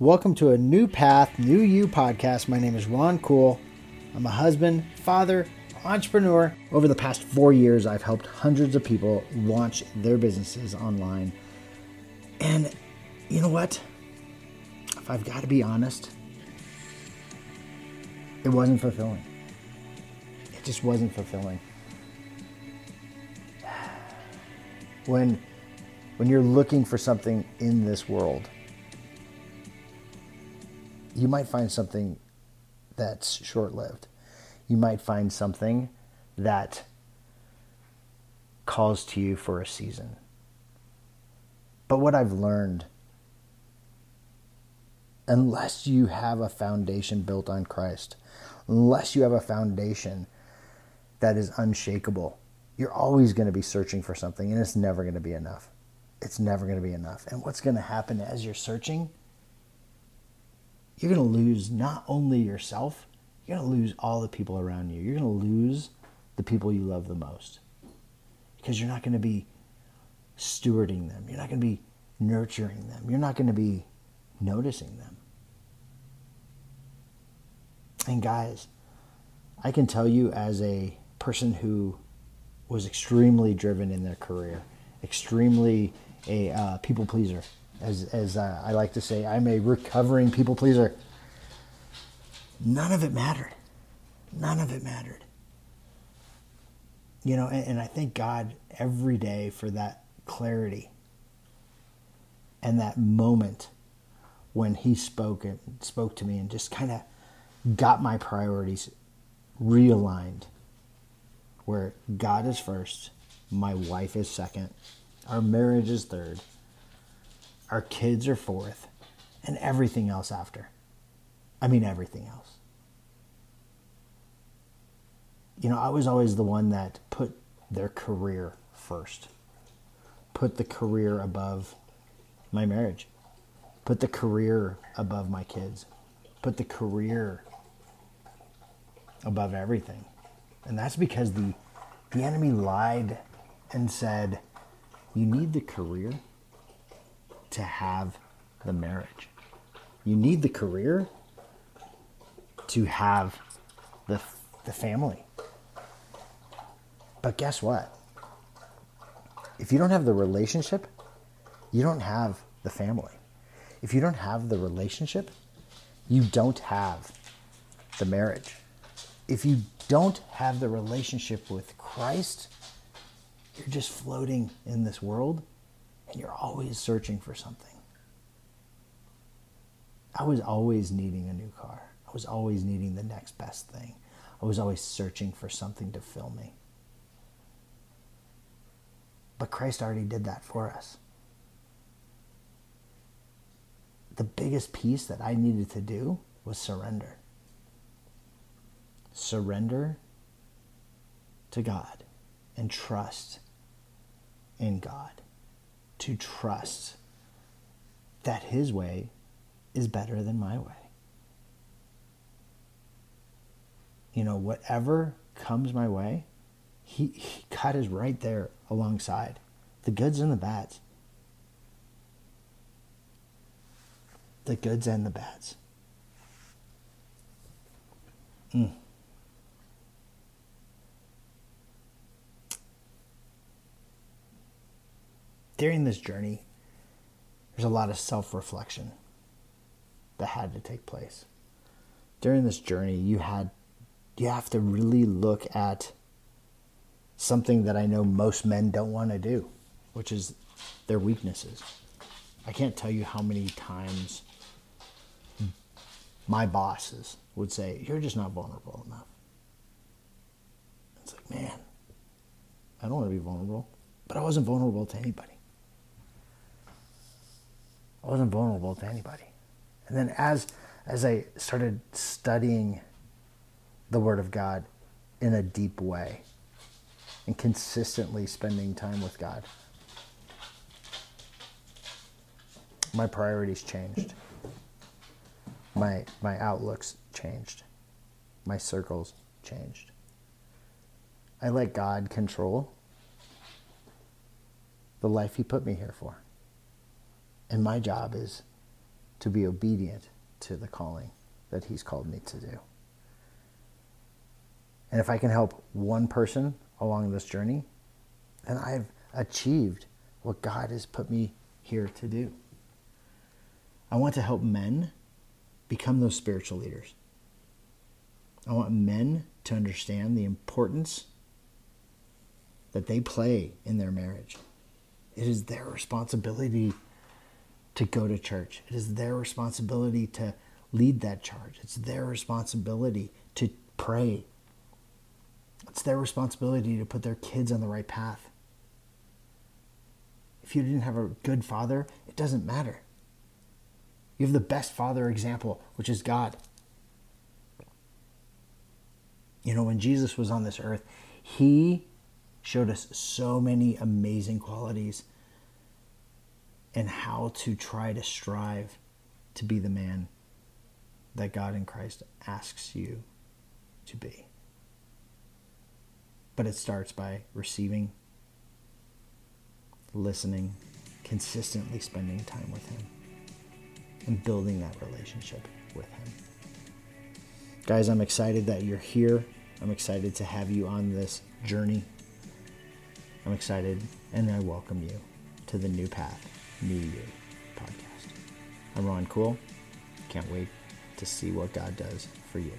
Welcome to a new path, new you podcast. My name is Ron Cool. I'm a husband, father, entrepreneur. Over the past four years, I've helped hundreds of people launch their businesses online. And you know what? If I've got to be honest, it wasn't fulfilling. It just wasn't fulfilling. When when you're looking for something in this world, you might find something that's short lived. You might find something that calls to you for a season. But what I've learned, unless you have a foundation built on Christ, unless you have a foundation that is unshakable, you're always going to be searching for something and it's never going to be enough it's never going to be enough. And what's going to happen as you're searching? You're going to lose not only yourself, you're going to lose all the people around you. You're going to lose the people you love the most because you're not going to be stewarding them. You're not going to be nurturing them. You're not going to be noticing them. And guys, I can tell you as a person who was extremely driven in their career, extremely a uh, people pleaser. As, as I like to say, I'm a recovering people pleaser. None of it mattered. None of it mattered. You know, and, and I thank God every day for that clarity and that moment when He spoke and spoke to me and just kind of got my priorities realigned where God is first, my wife is second, our marriage is third. Our kids are fourth. And everything else after. I mean, everything else. You know, I was always the one that put their career first, put the career above my marriage, put the career above my kids, put the career above everything. And that's because the, the enemy lied and said, you need the career to have the marriage. You need the career to have the, the family. But guess what? If you don't have the relationship, you don't have the family. If you don't have the relationship, you don't have the marriage. If you don't have the relationship with Christ, you're just floating in this world and you're always searching for something. I was always needing a new car. I was always needing the next best thing. I was always searching for something to fill me. But Christ already did that for us. The biggest piece that I needed to do was surrender. Surrender to God and trust in God, to trust that His way is better than my way. You know, whatever comes my way, he, he, God is right there alongside the goods and the bads. The goods and the bads. Mm. During this journey, there's a lot of self reflection that had to take place. During this journey, you had you have to really look at something that I know most men don't want to do, which is their weaknesses. I can't tell you how many times my bosses would say, You're just not vulnerable enough. It's like, man, I don't want to be vulnerable, but I wasn't vulnerable to anybody. I wasn't vulnerable to anybody. And then as as I started studying the Word of God in a deep way and consistently spending time with God, my priorities changed. My my outlooks changed. My circles changed. I let God control the life He put me here for. And my job is to be obedient to the calling that He's called me to do. And if I can help one person along this journey, then I've achieved what God has put me here to do. I want to help men become those spiritual leaders. I want men to understand the importance that they play in their marriage. It is their responsibility to go to church. It is their responsibility to lead that charge. It's their responsibility to pray. It's their responsibility to put their kids on the right path. If you didn't have a good father, it doesn't matter. You have the best father example, which is God. You know, when Jesus was on this earth, he showed us so many amazing qualities and how to try to strive to be the man that God in Christ asks you to be. But it starts by receiving, listening, consistently spending time with Him, and building that relationship with Him. Guys, I'm excited that you're here. I'm excited to have you on this journey. I'm excited and I welcome you to the New Path, New You podcast. I'm Ron Cool. Can't wait to see what God does for you.